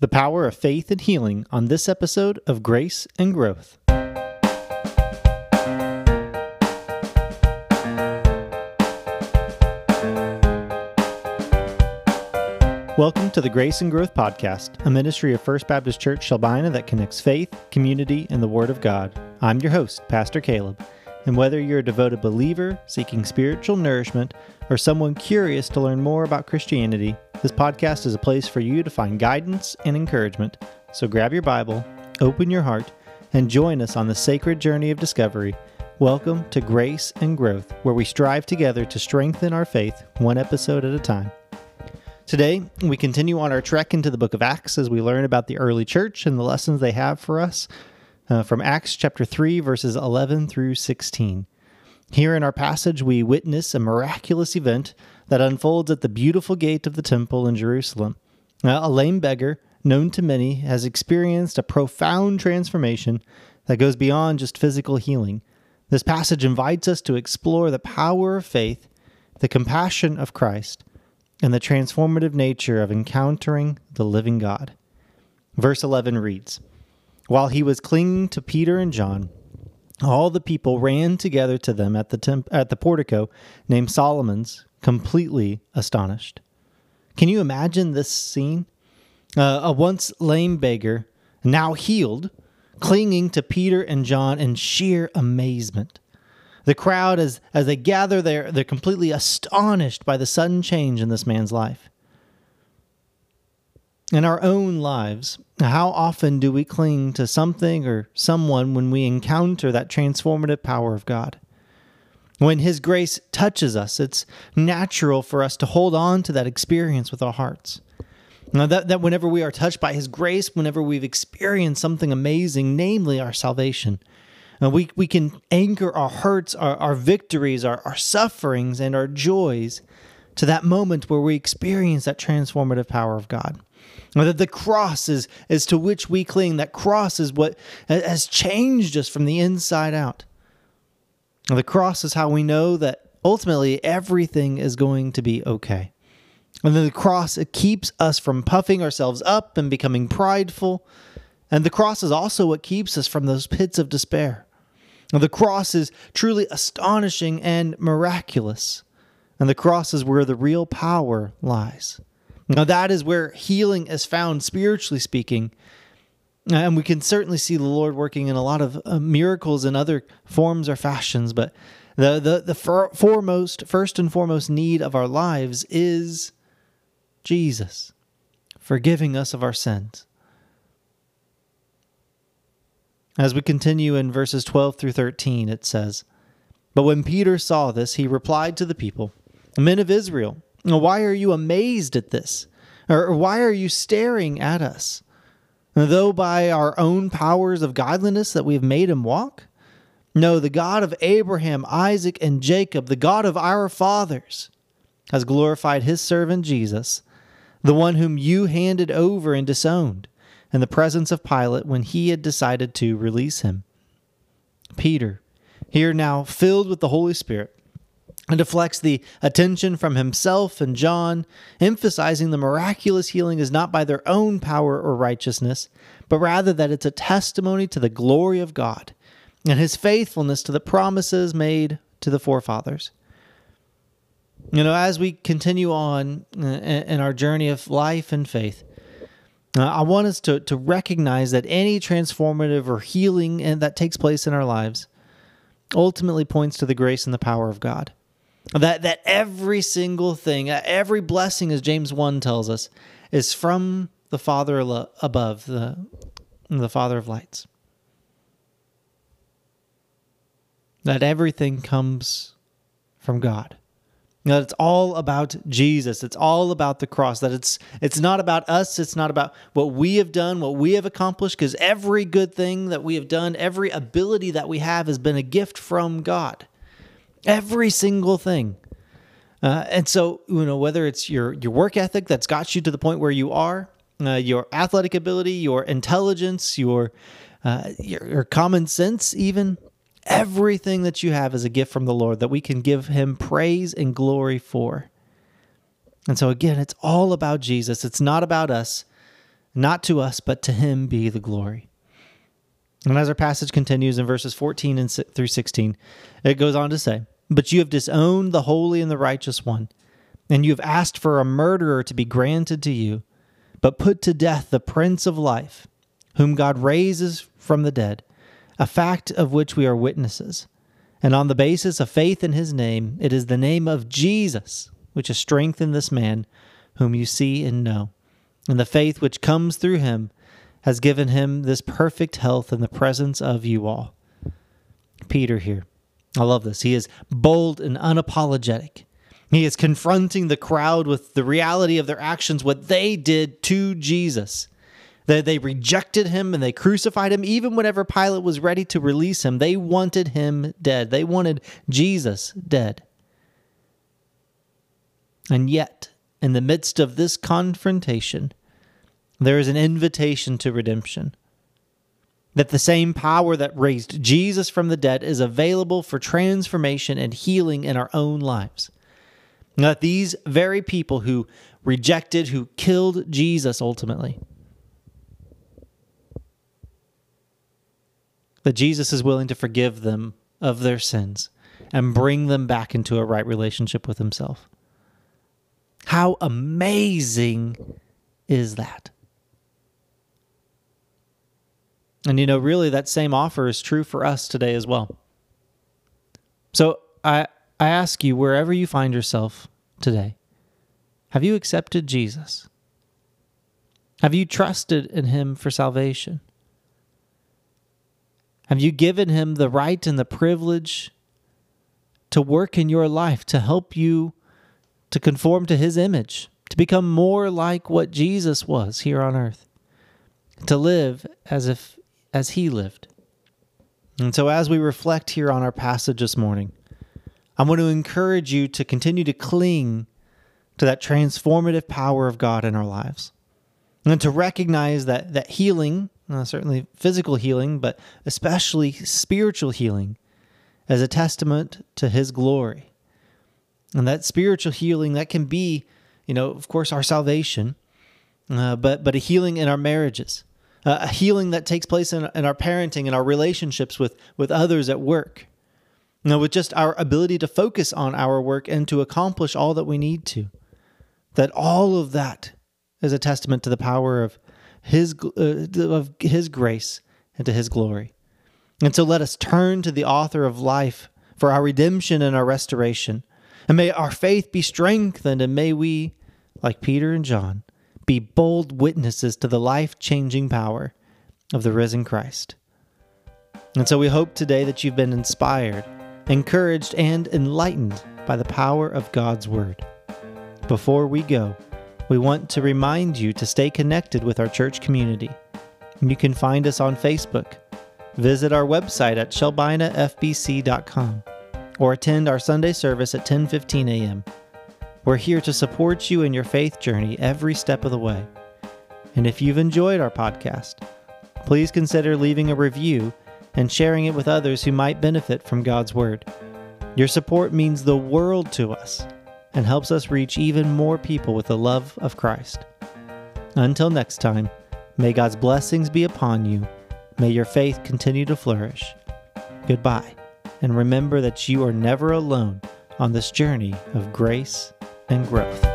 the power of faith and healing on this episode of Grace and Growth. Welcome to the Grace and Growth Podcast, a ministry of First Baptist Church Shelbina that connects faith, community, and the Word of God. I'm your host, Pastor Caleb. And whether you're a devoted believer seeking spiritual nourishment or someone curious to learn more about Christianity, this podcast is a place for you to find guidance and encouragement. So grab your Bible, open your heart, and join us on the sacred journey of discovery. Welcome to Grace and Growth, where we strive together to strengthen our faith one episode at a time. Today, we continue on our trek into the book of Acts as we learn about the early church and the lessons they have for us uh, from Acts chapter 3, verses 11 through 16. Here in our passage, we witness a miraculous event that unfolds at the beautiful gate of the temple in Jerusalem. Uh, a lame beggar, known to many, has experienced a profound transformation that goes beyond just physical healing. This passage invites us to explore the power of faith, the compassion of Christ, and the transformative nature of encountering the living God. Verse 11 reads While he was clinging to Peter and John, all the people ran together to them at the, temp- at the portico named Solomon's, completely astonished. Can you imagine this scene? Uh, a once lame beggar, now healed, clinging to Peter and John in sheer amazement. The crowd, as, as they gather there, they're completely astonished by the sudden change in this man's life. In our own lives, how often do we cling to something or someone when we encounter that transformative power of God? When His grace touches us, it's natural for us to hold on to that experience with our hearts. Now, that, that whenever we are touched by His grace, whenever we've experienced something amazing, namely our salvation, uh, we, we can anchor our hurts, our, our victories, our, our sufferings, and our joys to that moment where we experience that transformative power of God. That the cross is, is to which we cling. That cross is what has changed us from the inside out. The cross is how we know that ultimately everything is going to be okay. And then the cross it keeps us from puffing ourselves up and becoming prideful. And the cross is also what keeps us from those pits of despair. Now, the cross is truly astonishing and miraculous. And the cross is where the real power lies. Now, that is where healing is found, spiritually speaking. And we can certainly see the Lord working in a lot of uh, miracles in other forms or fashions. But the, the, the foremost, first and foremost need of our lives is Jesus, forgiving us of our sins. As we continue in verses 12 through 13, it says, But when Peter saw this, he replied to the people, Men of Israel, why are you amazed at this? Or why are you staring at us? Though by our own powers of godliness that we have made him walk? No, the God of Abraham, Isaac, and Jacob, the God of our fathers, has glorified his servant Jesus, the one whom you handed over and disowned in the presence of Pilate when he had decided to release him. Peter, here now filled with the Holy Spirit, deflects the attention from himself and John, emphasizing the miraculous healing is not by their own power or righteousness, but rather that it's a testimony to the glory of God and his faithfulness to the promises made to the forefathers. You know, as we continue on in our journey of life and faith, uh, I want us to, to recognize that any transformative or healing that takes place in our lives ultimately points to the grace and the power of God. That, that every single thing, every blessing, as James 1 tells us, is from the Father above, the, the Father of lights. That everything comes from God that it's all about Jesus. It's all about the cross. That it's it's not about us. It's not about what we have done, what we have accomplished. Because every good thing that we have done, every ability that we have, has been a gift from God. Every single thing. Uh, and so, you know, whether it's your your work ethic that's got you to the point where you are, uh, your athletic ability, your intelligence, your, uh, your your common sense, even Everything that you have is a gift from the Lord that we can give him praise and glory for. And so, again, it's all about Jesus. It's not about us. Not to us, but to him be the glory. And as our passage continues in verses 14 and through 16, it goes on to say, But you have disowned the holy and the righteous one, and you have asked for a murderer to be granted to you, but put to death the Prince of Life, whom God raises from the dead, a fact of which we are witnesses. And on the basis of faith in his name, it is the name of Jesus which has strengthened this man, whom you see and know. And the faith which comes through him has given him this perfect health in the presence of you all. Peter here. I love this. He is bold and unapologetic. He is confronting the crowd with the reality of their actions, what they did to Jesus. That they rejected him and they crucified him. Even whenever Pilate was ready to release him, they wanted him dead. They wanted Jesus dead. And yet, in the midst of this confrontation, there is an invitation to redemption. That the same power that raised Jesus from the dead is available for transformation and healing in our own lives. That these very people who rejected, who killed Jesus ultimately, that Jesus is willing to forgive them of their sins and bring them back into a right relationship with Himself. How amazing is that? And you know, really, that same offer is true for us today as well. So I, I ask you, wherever you find yourself today, have you accepted Jesus? Have you trusted in him for salvation? Have you given him the right and the privilege to work in your life to help you to conform to his image, to become more like what Jesus was here on earth, to live as if as he lived. And so, as we reflect here on our passage this morning, I want to encourage you to continue to cling to that transformative power of God in our lives. And to recognize that, that healing, uh, certainly physical healing, but especially spiritual healing, as a testament to His glory. And that spiritual healing, that can be, you know, of course, our salvation, uh, but, but a healing in our marriages, uh, a healing that takes place in, in our parenting and our relationships with, with others at work. You know, with just our ability to focus on our work and to accomplish all that we need to. That all of that is a testament to the power of His uh, of His grace and to His glory. And so let us turn to the author of life for our redemption and our restoration. And may our faith be strengthened, and may we, like Peter and John, be bold witnesses to the life changing power of the risen Christ. And so we hope today that you've been inspired, encouraged, and enlightened by the power of God's Word. Before we go, we want to remind you to stay connected with our church community. You can find us on Facebook, visit our website at shelbinafbc.com, or attend our Sunday service at 10:15 a.m. We're here to support you in your faith journey every step of the way. And if you've enjoyed our podcast, please consider leaving a review and sharing it with others who might benefit from God's Word. Your support means the world to us and helps us reach even more people with the love of Christ. Until next time, may God's blessings be upon you. May your faith continue to flourish. Goodbye, and remember that you are never alone on this journey of grace and growth.